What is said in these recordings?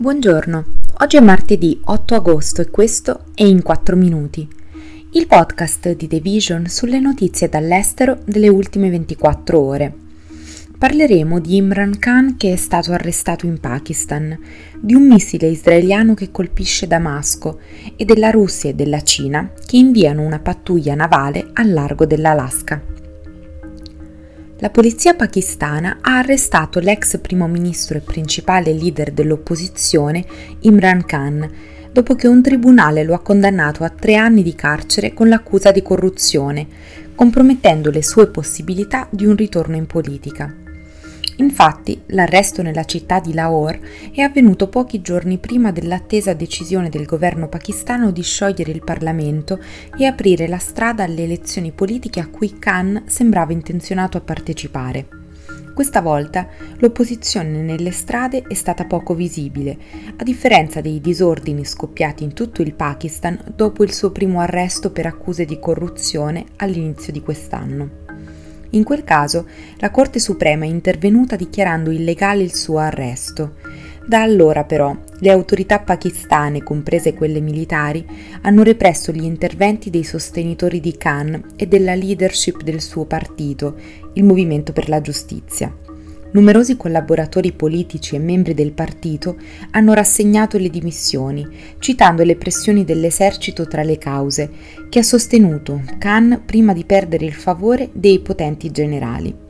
Buongiorno, oggi è martedì 8 agosto e questo è In 4 Minuti, il podcast di The Vision sulle notizie dall'estero delle ultime 24 ore. Parleremo di Imran Khan che è stato arrestato in Pakistan, di un missile israeliano che colpisce Damasco e della Russia e della Cina che inviano una pattuglia navale al largo dell'Alaska la polizia pakistana ha arrestato l'ex primo ministro e principale leader dell'opposizione Imran Khan, dopo che un tribunale lo ha condannato a tre anni di carcere con l'accusa di corruzione, compromettendo le sue possibilità di un ritorno in politica. Infatti, l'arresto nella città di Lahore è avvenuto pochi giorni prima dell'attesa decisione del governo pakistano di sciogliere il Parlamento e aprire la strada alle elezioni politiche a cui Khan sembrava intenzionato a partecipare. Questa volta l'opposizione nelle strade è stata poco visibile, a differenza dei disordini scoppiati in tutto il Pakistan dopo il suo primo arresto per accuse di corruzione all'inizio di quest'anno. In quel caso la Corte Suprema è intervenuta dichiarando illegale il suo arresto. Da allora però le autorità pakistane, comprese quelle militari, hanno represso gli interventi dei sostenitori di Khan e della leadership del suo partito, il Movimento per la Giustizia. Numerosi collaboratori politici e membri del partito hanno rassegnato le dimissioni, citando le pressioni dell'esercito tra le cause, che ha sostenuto Khan prima di perdere il favore dei potenti generali.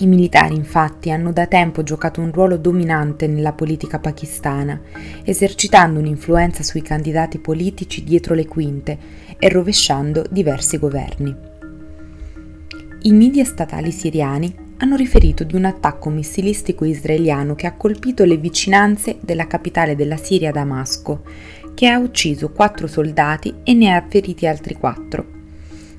I militari infatti hanno da tempo giocato un ruolo dominante nella politica pakistana, esercitando un'influenza sui candidati politici dietro le quinte e rovesciando diversi governi. I media statali siriani hanno riferito di un attacco missilistico israeliano che ha colpito le vicinanze della capitale della Siria Damasco, che ha ucciso quattro soldati e ne ha feriti altri quattro.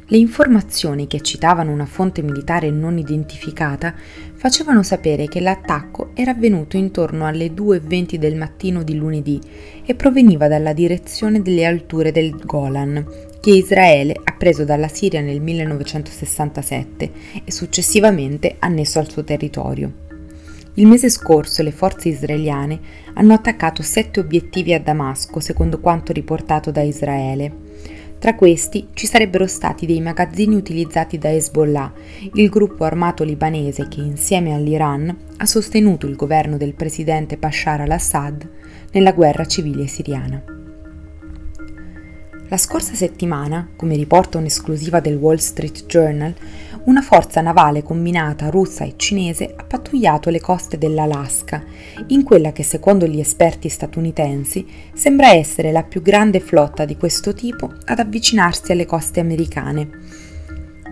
Le informazioni che citavano una fonte militare non identificata facevano sapere che l'attacco era avvenuto intorno alle 2.20 del mattino di lunedì e proveniva dalla direzione delle alture del Golan, che Israele ha preso dalla Siria nel 1967 e successivamente annesso al suo territorio. Il mese scorso le forze israeliane hanno attaccato sette obiettivi a Damasco, secondo quanto riportato da Israele. Tra questi ci sarebbero stati dei magazzini utilizzati da Hezbollah, il gruppo armato libanese che insieme all'Iran ha sostenuto il governo del presidente Bashar al-Assad nella guerra civile siriana. La scorsa settimana, come riporta un'esclusiva del Wall Street Journal, una forza navale combinata russa e cinese ha pattugliato le coste dell'Alaska, in quella che secondo gli esperti statunitensi sembra essere la più grande flotta di questo tipo ad avvicinarsi alle coste americane.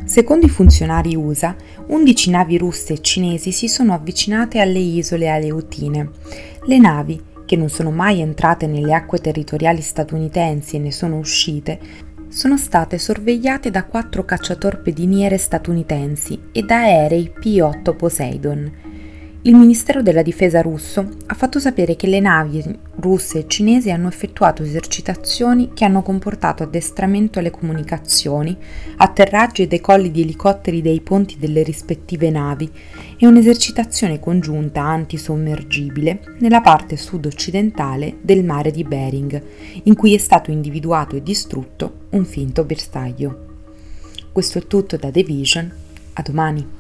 Secondo i funzionari USA, 11 navi russe e cinesi si sono avvicinate alle isole Aleutine. Le navi, che non sono mai entrate nelle acque territoriali statunitensi e ne sono uscite, sono state sorvegliate da quattro cacciatorpediniere statunitensi e da aerei P-8 Poseidon. Il Ministero della Difesa russo ha fatto sapere che le navi russe e cinesi hanno effettuato esercitazioni che hanno comportato addestramento alle comunicazioni, atterraggi e decolli di elicotteri dei ponti delle rispettive navi e un'esercitazione congiunta antisommergibile nella parte sud-occidentale del mare di Bering, in cui è stato individuato e distrutto un finto bersaglio. Questo è tutto da The Vision, a domani.